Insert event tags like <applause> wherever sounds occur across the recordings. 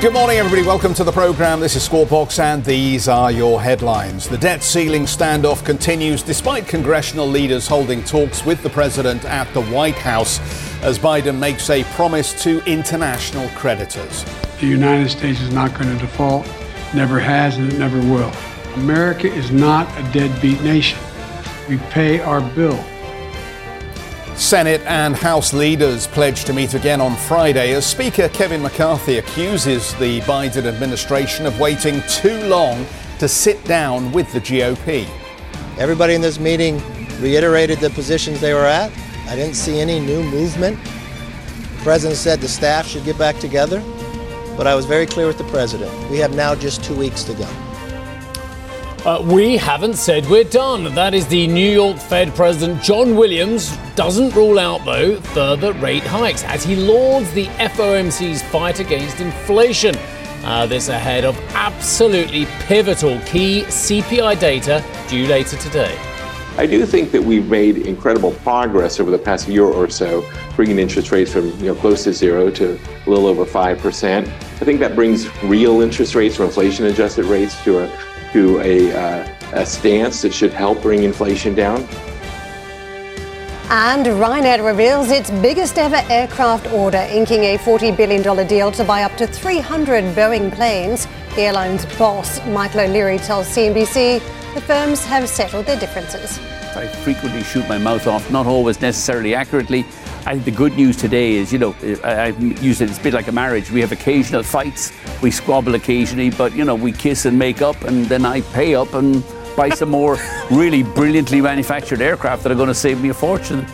Good morning, everybody. Welcome to the program. This is Squawk Box, and these are your headlines. The debt ceiling standoff continues despite congressional leaders holding talks with the president at the White House as Biden makes a promise to international creditors. The United States is not going to default, never has, and it never will. America is not a deadbeat nation. We pay our bill. Senate and House leaders pledge to meet again on Friday as Speaker Kevin McCarthy accuses the Biden administration of waiting too long to sit down with the GOP. Everybody in this meeting reiterated the positions they were at. I didn't see any new movement. The president said the staff should get back together, but I was very clear with the president. We have now just two weeks to go. Uh, we haven't said we're done. That is the New York Fed President John Williams. Doesn't rule out, though, further rate hikes as he lauds the FOMC's fight against inflation. Uh, this ahead of absolutely pivotal key CPI data due later today. I do think that we've made incredible progress over the past year or so, bringing interest rates from you know close to zero to a little over five percent. I think that brings real interest rates or inflation-adjusted rates to a to a, uh, a stance that should help bring inflation down. And Ryanair reveals its biggest ever aircraft order, inking a $40 billion deal to buy up to 300 Boeing planes. The airline's boss, Michael O'Leary, tells CNBC the firms have settled their differences. I frequently shoot my mouth off, not always necessarily accurately. I think the good news today is, you know, I, have used it, it's a bit like a marriage. We have occasional fights, we squabble occasionally, but, you know, we kiss and make up, and then I pay up and buy some more <laughs> really brilliantly manufactured aircraft that are going to save me a fortune.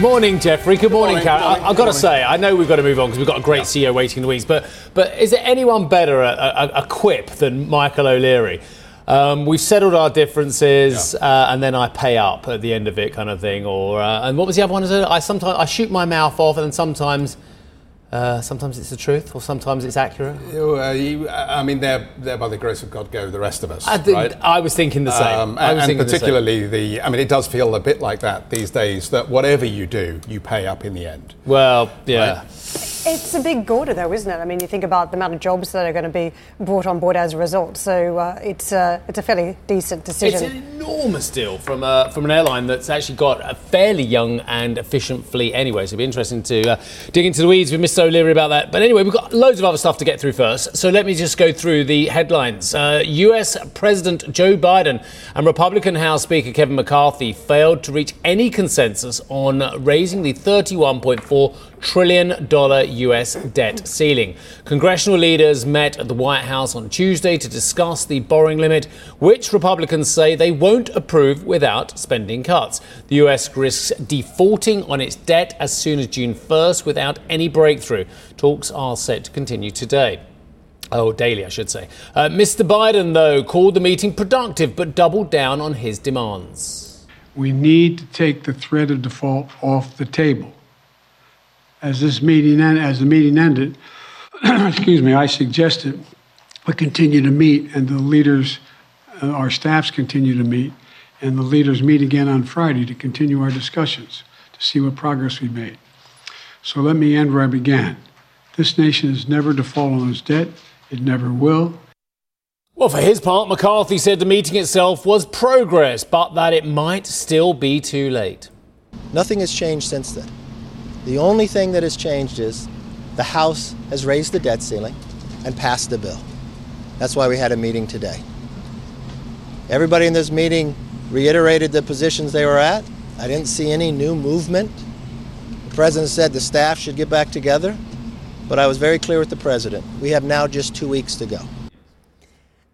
Morning, Jeffrey. Good morning, morning Karen. morning, I, have got to say, I know we've got to move on because we've got a great Yeah. CEO waiting in the wings. But but is there anyone better at a, a, a quip than Michael O'Leary? Um, we've settled our differences, uh, and then I pay up at the end of it, kind of thing. Or uh, and what was the other one? I sometimes I shoot my mouth off, and then sometimes. Uh, sometimes it's the truth, or sometimes it's accurate. Uh, you, I mean, there, there by the grace of God go the rest of us, I, right? I was thinking the same. Um, I was and thinking the particularly the, I mean, it does feel a bit like that these days. That whatever you do, you pay up in the end. Well, yeah. It's a big order, though, isn't it? I mean, you think about the amount of jobs that are going to be brought on board as a result. So uh, it's uh, it's a fairly decent decision. It's an enormous deal from a, from an airline that's actually got a fairly young and efficient fleet anyway. So it'd be interesting to uh, dig into the weeds with Mr. O'Leary about that. But anyway, we've got loads of other stuff to get through first. So let me just go through the headlines. Uh, US President Joe Biden and Republican House Speaker Kevin McCarthy failed to reach any consensus on raising the 31.4 trillion dollar US debt ceiling. Congressional leaders met at the White House on Tuesday to discuss the borrowing limit, which Republicans say they won't approve without spending cuts. The US risks defaulting on its debt as soon as June 1st without any breakthrough. Talks are set to continue today. Oh, daily, I should say. Uh, Mr. Biden, though, called the meeting productive but doubled down on his demands. We need to take the threat of default off the table. As this meeting end, as the meeting ended, <clears throat> excuse me, I suggested we continue to meet and the leaders, uh, our staffs continue to meet, and the leaders meet again on Friday to continue our discussions to see what progress we've made. So let me end where I began. This nation is never to fall on its debt. It never will. Well, for his part, McCarthy said the meeting itself was progress, but that it might still be too late. Nothing has changed since then. The only thing that has changed is the House has raised the debt ceiling and passed the bill. That's why we had a meeting today. Everybody in this meeting reiterated the positions they were at. I didn't see any new movement. The president said the staff should get back together, but I was very clear with the president. We have now just two weeks to go.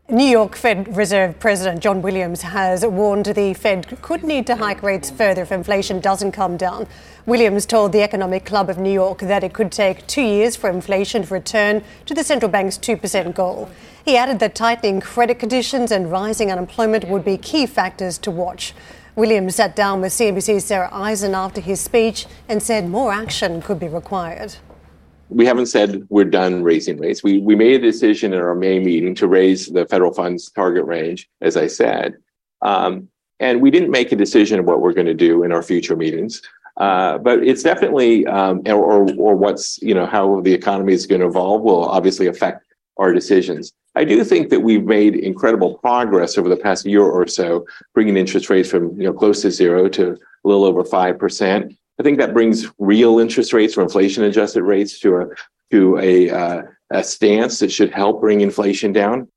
New York Fed Reserve President John Williams has warned the Fed could need to hike rates further if inflation doesn't come down. Williams told the Economic Club of New York that it could take two years for inflation to return to the central bank's 2% goal. He added that tightening credit conditions and rising unemployment would be key factors to watch. Williams sat down with CNBC's Sarah Eisen after his speech and said more action could be required we haven't said we're done raising rates. We we made a decision in our May meeting to raise the federal funds target range, as I said, um, and we didn't make a decision of what we're going to do in our future meetings. Uh, but it's definitely, um, or, or, what's you know how the economy is going to evolve will obviously affect our decisions. I do think that we've made incredible progress over the past year or so, bringing interest rates from you know close to zero to a little over five percent. I think that brings real interest rates or inflation adjusted rates to a to a, uh, a stance that should help bring inflation down.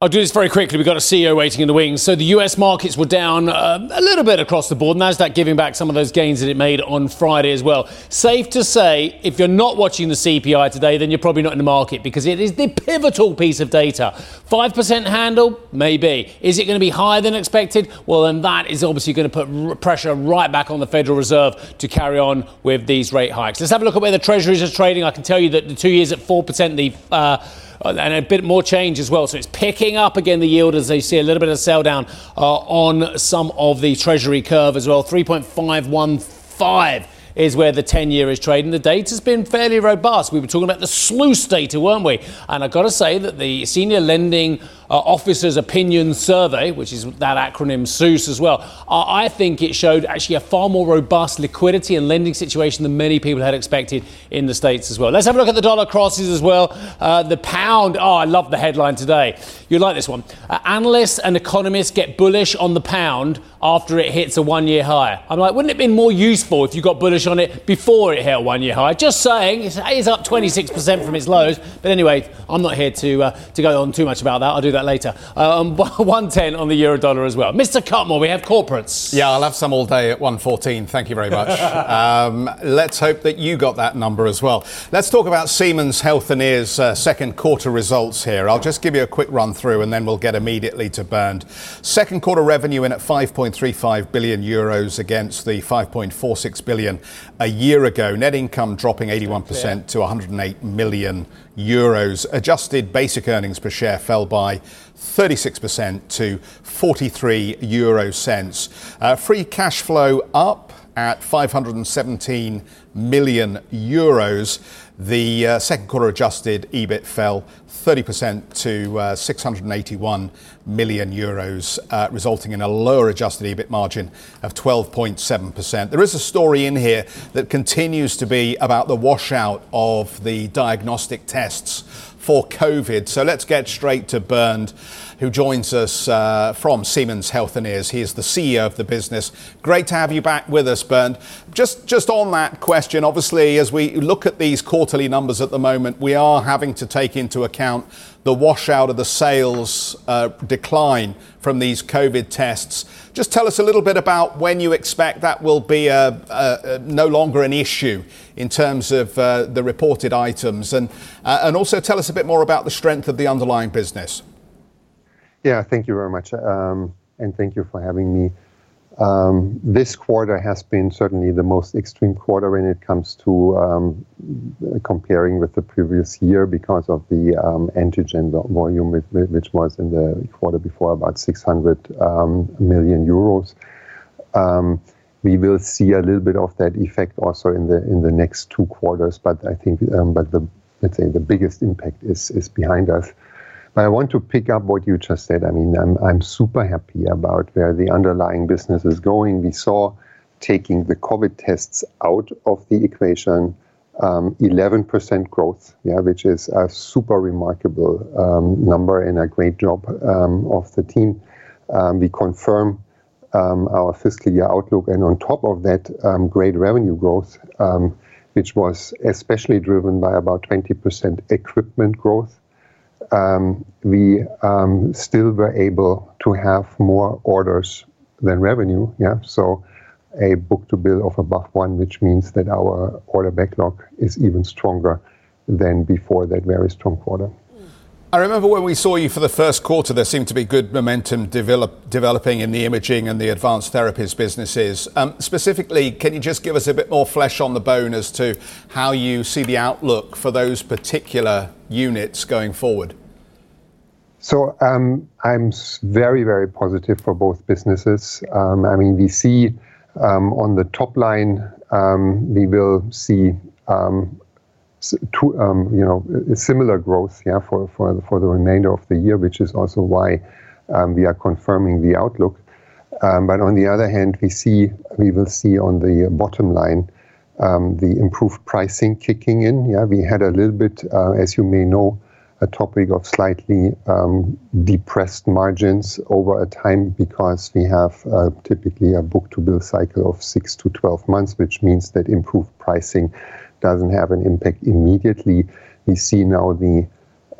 I'll do this very quickly. We've got a CEO waiting in the wings. So the US markets were down uh, a little bit across the board. NASDAQ giving back some of those gains that it made on Friday as well. Safe to say, if you're not watching the CPI today, then you're probably not in the market because it is the pivotal piece of data. 5% handle? Maybe. Is it going to be higher than expected? Well, then that is obviously going to put pressure right back on the Federal Reserve to carry on with these rate hikes. Let's have a look at where the Treasuries are trading. I can tell you that the two years at 4%, the uh, and a bit more change as well. So it's picking up again the yield as they see a little bit of sell down uh, on some of the Treasury curve as well. 3.515 is where the 10 year is trading. The data's been fairly robust. We were talking about the SLOOS data, weren't we? And I've got to say that the senior lending uh, Officers Opinion Survey, which is that acronym SLOOS as well, uh, I think it showed actually a far more robust liquidity and lending situation than many people had expected in the States as well. Let's have a look at the dollar crosses as well. Uh, the pound, oh, I love the headline today. You like this one. Uh, analysts and economists get bullish on the pound after it hits a one year high. I'm like, wouldn't it have been more useful if you got bullish on it before it hit a one year high? Just saying, it's, it's up 26% from its lows. But anyway, I'm not here to, uh, to go on too much about that. I'll do that later. Um, <laughs> 110 on the euro dollar as well. Mr. Cutmore, we have corporates. Yeah, I'll have some all day at 114. Thank you very much. <laughs> um, let's hope that you got that number as well. Let's talk about Siemens Healthineers' uh, second quarter results here. I'll just give you a quick run through and then we'll get immediately to Bernd. Second quarter revenue in at 5.35 billion euros against the 5.46 billion a year ago. Net income dropping 81% to 108 million euros. Adjusted basic earnings per share fell by 36% to 43 euro cents. Uh, free cash flow up at 517 million euros. The uh, second quarter adjusted EBIT fell 30% to uh, 681 million euros, uh, resulting in a lower adjusted EBIT margin of 12.7%. There is a story in here that continues to be about the washout of the diagnostic tests for COVID. So let's get straight to Bernd who joins us uh, from Siemens Healthineers. He is the CEO of the business. Great to have you back with us, Bernd. Just, just on that question, obviously, as we look at these quarterly numbers at the moment, we are having to take into account the washout of the sales uh, decline from these COVID tests. Just tell us a little bit about when you expect that will be a, a, a no longer an issue in terms of uh, the reported items, and, uh, and also tell us a bit more about the strength of the underlying business. Yeah, thank you very much. Um, and thank you for having me. Um, this quarter has been certainly the most extreme quarter when it comes to um, comparing with the previous year because of the um, antigen volume, which was in the quarter before about 600 um, million euros. Um, we will see a little bit of that effect also in the in the next two quarters, but I think, um, but the let's say the biggest impact is is behind us. But I want to pick up what you just said. I mean, I'm, I'm super happy about where the underlying business is going. We saw taking the COVID tests out of the equation, um, 11% growth, yeah, which is a super remarkable um, number and a great job um, of the team. Um, we confirm um, our fiscal year outlook, and on top of that, um, great revenue growth, which was especially driven by about 20% equipment growth um, we um, still were able to have more orders than revenue. Yeah, so a book to bill of above one, which means that our order backlog is even stronger than before that very strong quarter. I remember when we saw you for the first quarter, there seemed to be good momentum develop, developing in the imaging and the advanced therapies businesses. Um, specifically, can you just give us a bit more flesh on the bone as to how you see the outlook for those particular units going forward? So um, I'm very, very positive for both businesses. Um, I mean, we see um, on the top line, um, we will see um, to, um, you know, similar growth, yeah, for, for, for the remainder of the year, which is also why um, we are confirming the outlook. Um, but on the other hand, we see we will see on the bottom line um, the improved pricing kicking in. Yeah, we had a little bit, uh, as you may know, a topic of slightly um, depressed margins over a time because we have uh, typically a book-to-bill cycle of six to 12 months, which means that improved pricing doesn't have an impact immediately. We see now the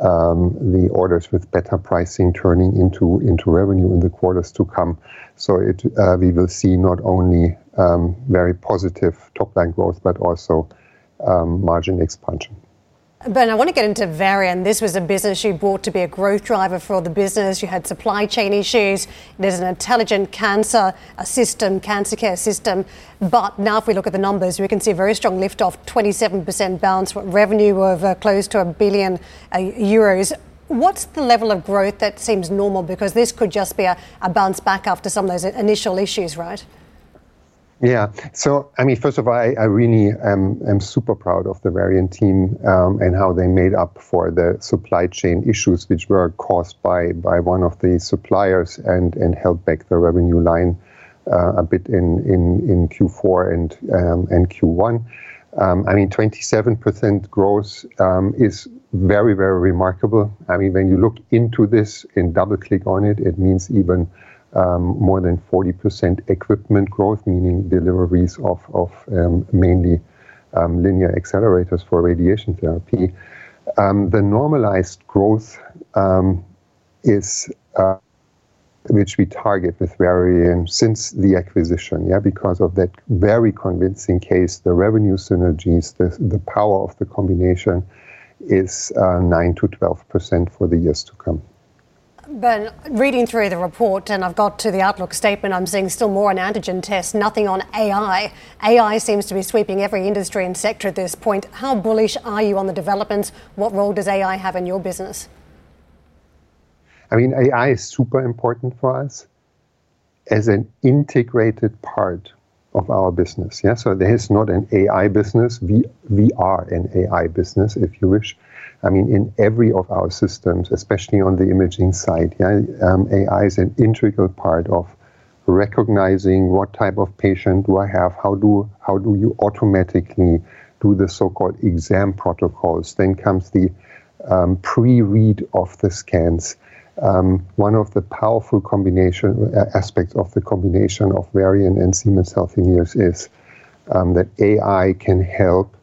um, the orders with better pricing turning into into revenue in the quarters to come. So it uh, we will see not only um, very positive top line growth but also um, margin expansion. Ben, I want to get into Varian. This was a business you bought to be a growth driver for the business. You had supply chain issues. There's an intelligent cancer system, cancer care system. But now, if we look at the numbers, we can see a very strong lift off 27% bounce, revenue of uh, close to a billion uh, euros. What's the level of growth that seems normal? Because this could just be a, a bounce back after some of those initial issues, right? Yeah. So, I mean, first of all, I, I really am, am super proud of the Varian team um, and how they made up for the supply chain issues which were caused by, by one of the suppliers and, and held back the revenue line uh, a bit in, in, in Q4 and, um, and Q1. Um, I mean, 27% growth um, is very, very remarkable. I mean, when you look into this and double click on it, it means even more than 40% equipment growth, meaning deliveries of, um, mainly um, linear accelerators for radiation therapy. Um, the normalized growth um, is uh, which we target with Varian since the acquisition, yeah, because of that very convincing case, the revenue synergies, the, the power of the combination is uh, 9 to 12% for the years to come. Ben, reading through the report, and I've got to the outlook statement, I'm seeing still more on antigen tests, nothing on AI. AI seems to be sweeping every industry and sector at this point. How bullish are you on the developments? What role does AI have in your business? I mean, AI is super important for us as an integrated part of our business. Yeah, so there is not an AI business. We we are an AI business, if you wish. I mean, in every of our systems, especially on the imaging side, yeah, um, AI is an integral part of recognizing what type of patient do I have, how do how do you automatically do the so-called exam protocols. Then comes the um, pre-read of the scans. Um, one of the powerful combination uh, aspects of the combination of Varian and Siemens Healthineers is um, that AI can help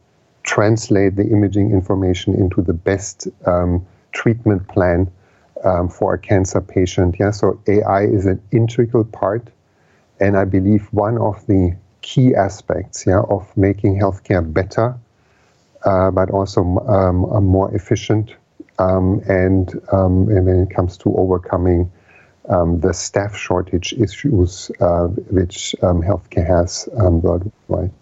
translate the imaging information into the best um, treatment plan um, for a cancer patient. Yeah, so AI is an integral part, and I believe one of the key aspects yeah, of making healthcare better, uh, but also um, more efficient, um, and, um, and, when it comes to overcoming um, the staff shortage issues uh, which healthcare has worldwide.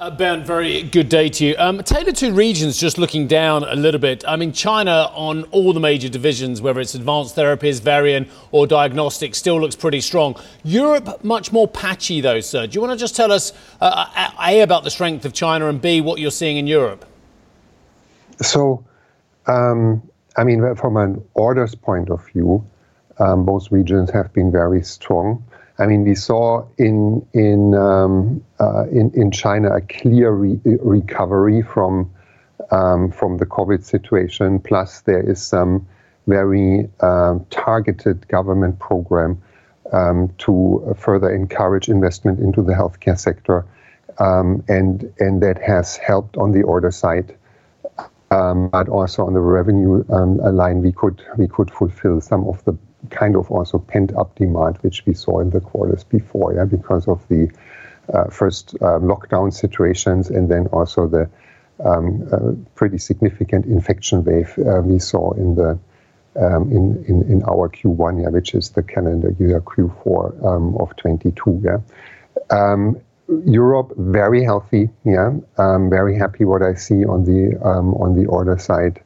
Uh, ben, very good day to you. Um, tailored to regions, just looking down a little bit. I mean, China on all the major divisions, whether it's advanced therapies, Varian, or diagnostics, still looks pretty strong. Europe, much more patchy, though, sir. Do you want to just tell us, uh, uh A, about the strength of China, and B, what you're seeing in Europe? So, um, I mean, from an orders point of view, um, both regions have been very strong. I mean, we saw in in um, uh, in, in China a clear re- recovery from um, from the COVID situation. Plus, there is some very um, targeted government program um, to further encourage investment into the healthcare sector, um, and and that has helped on the order side. Um, but also on the revenue line, we could we could fulfill some of the kind of also pent up demand, which we saw in the quarters before, yeah, because of the uh, first uh, lockdown situations and then also the um, uh, pretty significant infection wave uh, we saw in the um, in, in, in our Q1, yeah, which is the calendar year Q4 um, of 22. Yeah. Um, Europe very healthy. Yeah, I'm very happy what I see on the um, on the order side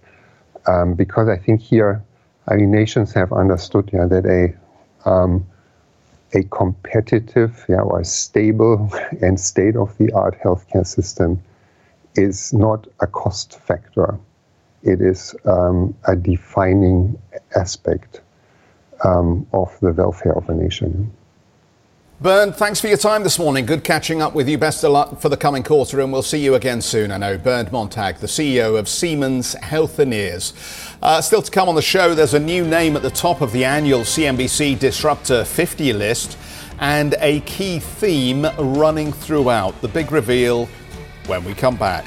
um, because I think here, I mean, nations have understood yeah that a um, a competitive yeah, or stable <laughs> and state of the art healthcare system is not a cost factor. It is um, a defining aspect um, of the welfare of a nation. Bernd, thanks for your time this morning. Good catching up with you. Best of luck for the coming quarter, and we'll see you again soon. I know Bernd Montag, the CEO of Siemens Healthineers. Uh, still to come on the show, there's a new name at the top of the annual CNBC Disruptor 50 list, and a key theme running throughout. The big reveal when we come back.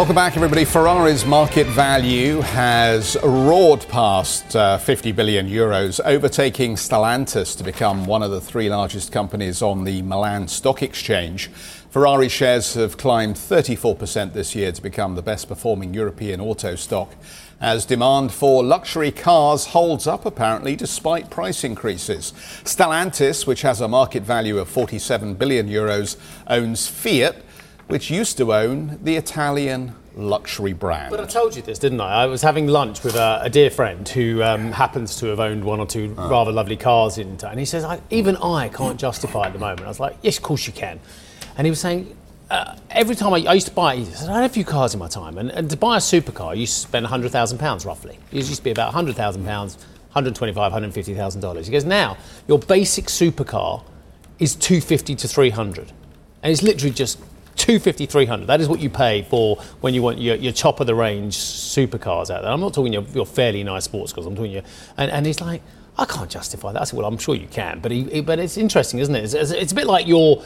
Welcome back, everybody. Ferrari's market value has roared past uh, 50 billion euros, overtaking Stellantis to become one of the three largest companies on the Milan Stock Exchange. Ferrari shares have climbed 34% this year to become the best performing European auto stock, as demand for luxury cars holds up apparently despite price increases. Stellantis, which has a market value of 47 billion euros, owns Fiat which used to own the Italian luxury brand. But I told you this, didn't I? I was having lunch with a, a dear friend who um, happens to have owned one or two Ah. rather lovely cars in town. And he says, I, even I can't justify at the moment. I was like, yes, of course you can. And he was saying, uh, every time I, I used to buy, he said, I had a few cars in my time, and, and to buy a supercar, you used to spend £100,000 roughly. It used to be about £100,000, $125,000, $150,000. He goes, now, your basic supercar is 250 to 300 And it's literally just 250 300 that is what you pay for when you want your, your top of the range supercars out there i'm not talking your, your fairly nice sports cars i'm talking your and, and he's like i can't justify that i said well i'm sure you can but he, he- but it's interesting isn't it it's, it's, a bit like your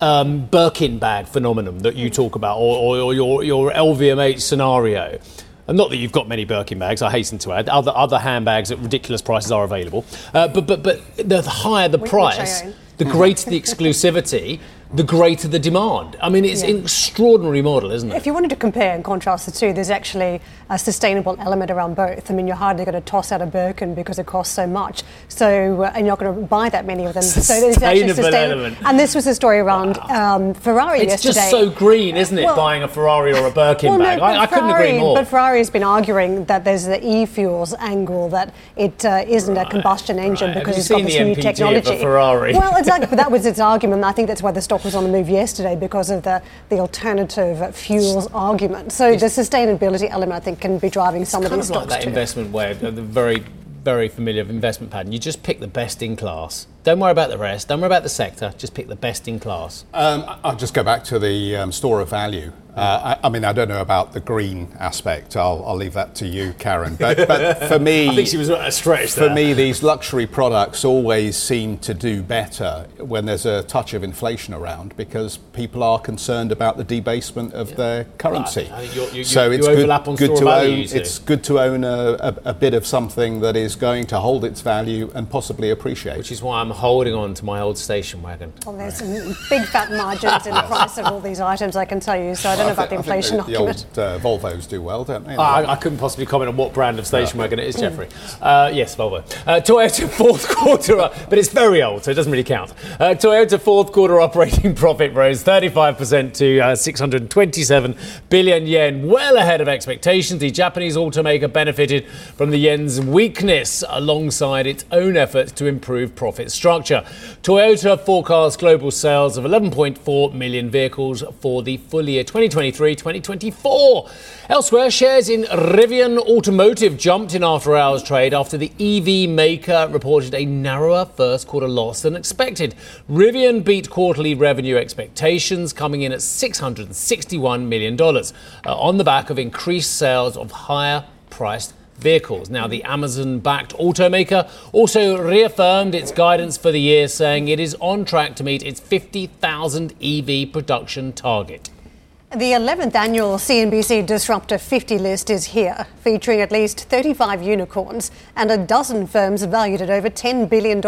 um, Birkin bag phenomenon that you talk about, or, or, or your, your LVMH scenario. And not that you've got many Birkin bags, I hasten to add. Other, other handbags at ridiculous prices are available. Uh, but, but, but the higher the Which- which I price, the greater the exclusivity, the greater the demand. I mean, it's Yeah. an extraordinary model, isn't it? If you wanted to compare and contrast the two, there's actually a sustainable element around both. I mean, you're hardly going to toss out a Birkin because it costs so much. So, uh, and you're not going to buy that many of them. so there's actually Sustainable element. And this was a story around um, Ferrari It's yesterday. just so green, isn't it? Well- buying a Ferrari or a Birkin Well, bag. but I, I couldn't agree more. But Ferrari has been arguing that there's the e-fuels angle, that it uh, isn't a combustion engine right. Because it's got this the new MPG technology. Ferrari? Well, exactly. but that was its argument. I think that's why the <laughs> stock was on the move yesterday because of the, the alternative fuels argument. So the sustainability element, I think, can be driving some of kind these of like stocks that too. investment way, uh, the very, very familiar investment pattern. You just pick the best in class. Don't worry about the rest. Don't worry about the sector. Just pick the best in class. Um, I- I'll just go back to the um, store of value. Uh, I, I mean, I don't know about the green aspect. I'll, I'll leave that to you, Karen. But, but for me, <laughs> I think she was a stretch For there. me, these luxury products always seem to do better when there's a touch of inflation around because people are concerned about the debasement of their currency. I you're- you- so it's good, good to own. It's good to own a, a, a bit of something that is going to hold its value and possibly appreciate. Which is why I'm holding on to my old station wagon. Well, there's some big fat margins in the price of all these items, I can tell you. So I don't know about the I inflation the, the argument. old uh, Volvos do well, don't they? I, I couldn't possibly comment on what brand of station wagon it is, Jeffrey. Uh, yes, Volvo. Uh, Toyota <laughs> fourth quarter, uh, but it's very old, so it doesn't really count. Uh, Toyota fourth quarter operating <laughs> profit rose 35% to uh, 627 billion yen, well ahead of expectations. The Japanese automaker benefited from the yen's weakness alongside its own efforts to improve profit structure. Toyota forecasts global sales of 11.4 million vehicles for the full year 2023 2024. Elsewhere, shares in Rivian Automotive jumped in after hours trade after the EV maker reported a narrower first quarter loss than expected. Rivian beat quarterly revenue expectations, coming in at $661 million uh, on the back of increased sales of higher priced vehicles. Now, the Amazon backed automaker also reaffirmed its guidance for the year, saying it is on track to meet its 50,000 EV production target. The 11th annual CNBC Disruptor 50 list is here, featuring at least 35 unicorns and a dozen firms valued at over $10 billion.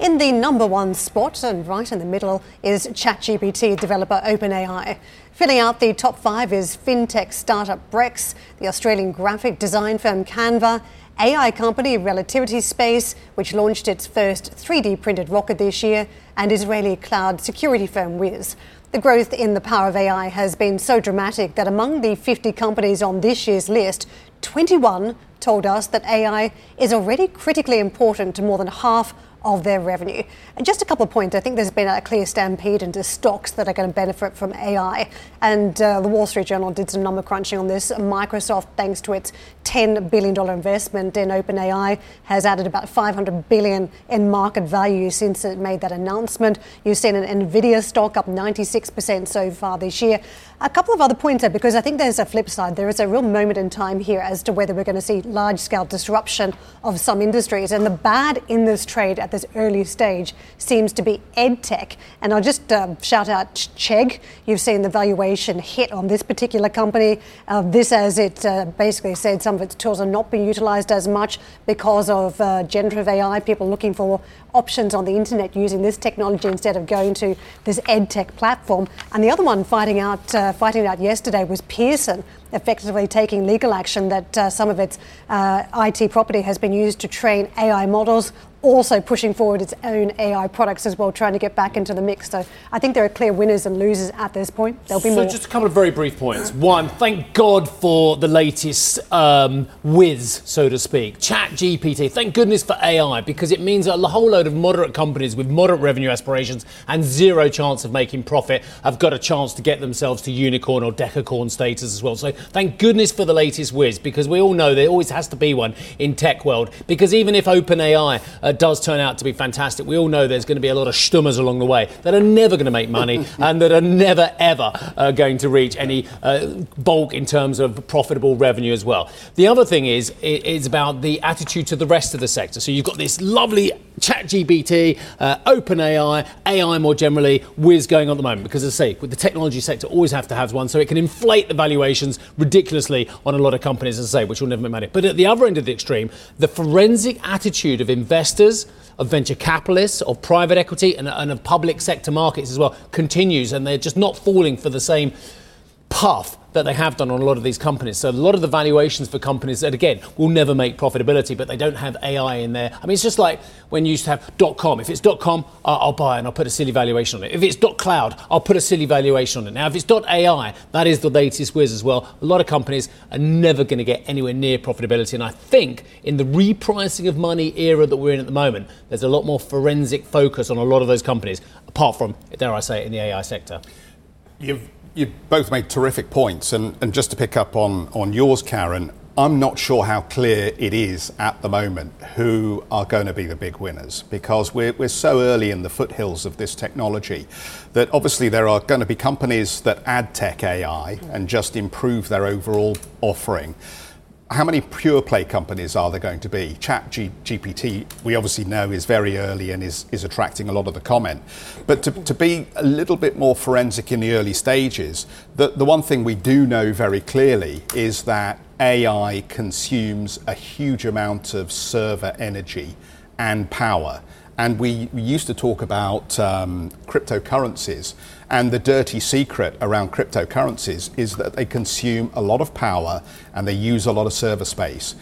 In the number one spot, and right in the middle, is ChatGPT developer OpenAI. Filling out the top five is fintech startup Brex, the Australian graphic design firm Canva, AI company Relativity Space, which launched its first 3D printed rocket this year, and Israeli cloud security firm Wiz. The growth in the power of AI has been so dramatic that among the 50 companies on this year's list, 21 told us that AI is already critically important to more than half of their revenue. And just a couple of points. I think there's been a clear stampede into stocks that are going to benefit from AI. And uh, the Wall Street Journal did some number crunching on this. Microsoft, thanks to its $10 billion investment in OpenAI, has added about 500 billion in market value since it made that announcement. You've seen an Nvidia stock up 96% so far this year. A couple of other points because I think there's a flip side. There is a real moment in time here as to whether we're going to see large scale disruption of some industries. And the bad in this trade at this early stage seems to be edtech. And I'll just uh, shout out Chegg. You've seen the valuation hit on this particular company. Uh, this, as it uh, basically said, some of its tools are not being utilized as much because of uh, generative AI, people looking for options on the internet using this technology instead of going to this edtech platform. And the other one fighting out, uh, fighting out yesterday was Pearson, effectively taking legal action that uh, some of its uh, IT property has been used to train AI models also pushing forward its own AI products as well, trying to get back into the mix. So I think there are clear winners and losers at this point. There'll be so more. just a couple of very brief points. One, thank God for the latest um, whiz, so to speak, Chat GPT. Thank goodness for AI because it means that a whole load of moderate companies with moderate revenue aspirations and zero chance of making profit have got a chance to get themselves to unicorn or decacorn status as well. So thank goodness for the latest whiz because we all know there always has to be one in tech world because even if OpenAI uh, does turn out to be fantastic, we all know there's going to be a lot of stummers along the way that are never going to make money <laughs> and that are never ever uh, going to reach any uh, bulk in terms of profitable revenue as well. The other thing is is about the attitude to the rest of the sector. So you've got this lovely ChatGPT, uh, OpenAI, AI AI more generally, whiz going on at the moment. Because as I say, with the technology sector, always have to have one, so it can inflate the valuations ridiculously on a lot of companies, as I say, which will never make money. But at the other end of the extreme, the forensic attitude of investors, of venture capitalists, of private equity, and, and of public sector markets as well continues, and they're just not falling for the same path that they have done on a lot of these companies. So a lot of the valuations for companies that again will never make profitability, but they don't have AI in there. I mean, it's just like when you used to have dot .com. If it's dot .com, I'll buy and I'll put a silly valuation on it. If it's dot .cloud, I'll put a silly valuation on it. Now, if it's dot .ai, that is the latest whiz as well. A lot of companies are never going to get anywhere near profitability, and I think in the repricing of money era that we're in at the moment, there's a lot more forensic focus on a lot of those companies, apart from, dare I say, it, in the AI sector. You've you both made terrific points, and, and just to pick up on, on yours, Karen, I'm not sure how clear it is at the moment who are going to be the big winners because we're, we're so early in the foothills of this technology that obviously there are going to be companies that add tech AI and just improve their overall offering how many pure play companies are there going to be? Chat G- GPT, we obviously know, is very early and is, is attracting a lot of the comment. But to, to be a little bit more forensic in the early stages, the, the one thing we do know very clearly is that AI consumes a huge amount of server energy and power. And we, we used to talk about um, cryptocurrencies. And the dirty secret around cryptocurrencies is that they consume a lot of power and they use a lot of server space.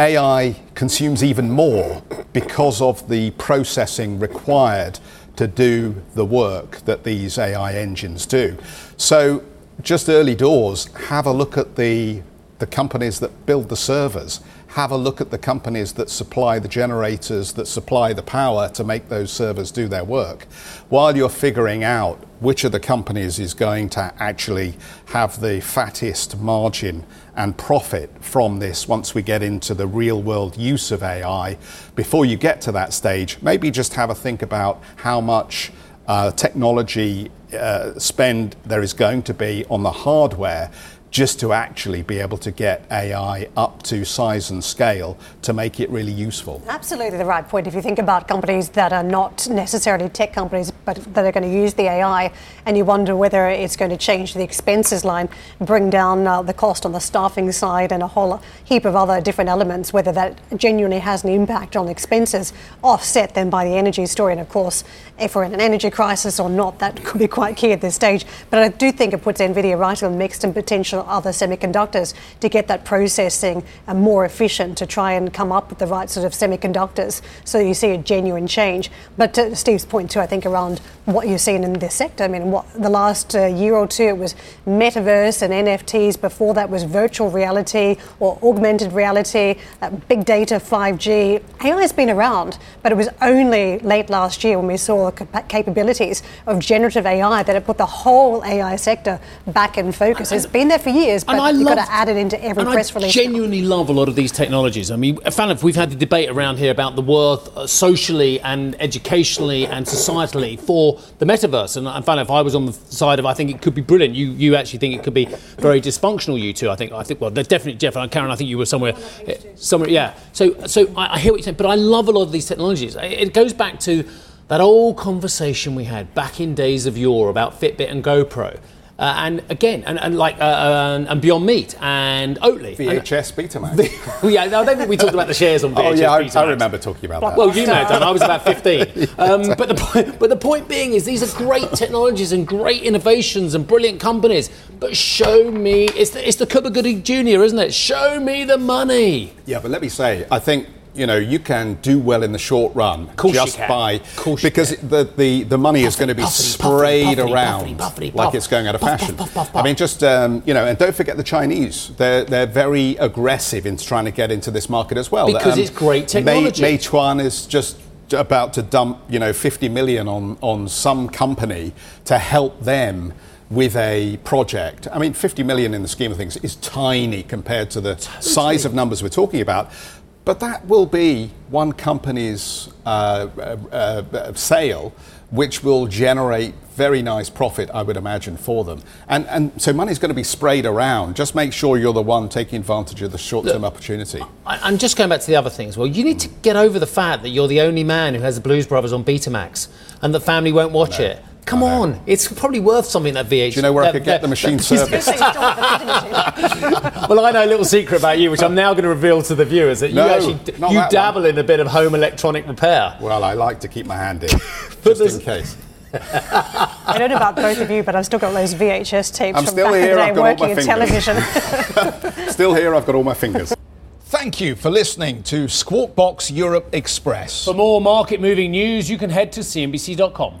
AI consumes even more because of the processing required to do the work that these AI engines do. So, just early doors, have a look at the, the companies that build the servers have a look at the companies that supply the generators, that supply the power to make those servers do their work, while you're figuring out which of the companies is going to actually have the fattest margin and profit from this once we get into the real world use of AI. Before you get to that stage, maybe just have a think about how much uh, technology uh, spend there is going to be on the hardware just to actually be able to get AI up to size and scale to make it really useful. Absolutely the right point. If you think about companies that are not necessarily tech companies, but that are going to use the AI, and you wonder whether it's going to change the expenses line, bring down uh, the cost on the staffing side, and a whole heap of other different elements, whether that genuinely has an impact on expenses, offset then by the energy story. And of course, if we're in an energy crisis or not, that could be quite key at this stage. But I do think it puts NVIDIA right in the mix and potential other semiconductors to get that processing uh, more efficient to try and come up with the right sort of semiconductors so you see a genuine change. But to Steve's point too, I think around what you've seen in this sector, I mean, what the last uh, year or two it was metaverse and NFTs. Before that was virtual reality or augmented reality, uh, big data, 5G. AI has been around, but it was only late last year when we saw the capabilities of generative AI that it put the whole AI sector back in focus. It's been there for years, but you've got to add it into every and press I release. I genuinely love a lot of these technologies. I mean, Falif, we've had the debate around here about the worth uh, socially and educationally and societally for the metaverse. And, and Falif, I was on the side of I think it could be brilliant. You you actually think it could be very dysfunctional. You two, I think. I think. Well, they're definitely Jeff and Karen. I think you were somewhere, uh, somewhere. Yeah. So so I, I hear what you're saying, but I love a lot of these technologies. It, it goes back to that old conversation we had back in days of yore about Fitbit and GoPro. Uh, and again, and, and like uh, uh, and Beyond Meat and Oatly. VHS Betamax. <laughs> Yeah, no, I don't think we talked about the shares on VHS. <laughs> Oh yeah, I. I remember talking about that. Well, you may have done. I was about 15. <laughs> Um, but the point, but the point being is, these are great technologies and great innovations and brilliant companies. But show me, it's the, it's the Cuba Gooding Jr., isn't it? Show me the money. Yeah, but let me say, I think you know you can do well in the short run just by because the, the the money is going to be puffity, sprayed puffity, around like it's going out of fashion. I mean, just um, you know, and don't forget the Chinese. They're they're very aggressive in trying to get into this market as well. Um, Because it's great technology. Mei, Meituan is just about to dump you know 50 million on on some company to help them with a project. I mean, 50 million in the scheme of things is tiny compared to the size of numbers we're talking about. But that will be one company's uh, uh, uh, sale, which will generate very nice profit, I would imagine, for them. And, and so money's going to be sprayed around. Just make sure you're the one taking advantage of the short term opportunity. I- I'm just going back to the other things. Well, you need to get over the fact that you're the only man who has the Blues Brothers on Betamax, and the family won't watch it. Come on, it's probably worth something that VH. Do you know where I could get that- the machine that- serviced? <laughs> well, I know a little secret about you, which I'm now going to reveal to the viewers that No, you actually not you that dabble in a bit of home electronic repair. Well, I like to keep my hand in, But <laughs> just in case. <laughs> I don't know about both of you, but I've still got those VHS tapes I'm from still back here, in the I've day got working in television. Still here, I've got all my fingers. Thank you for listening to Squawk Box Europe Express. For more market moving news, you can head to cnbc.com.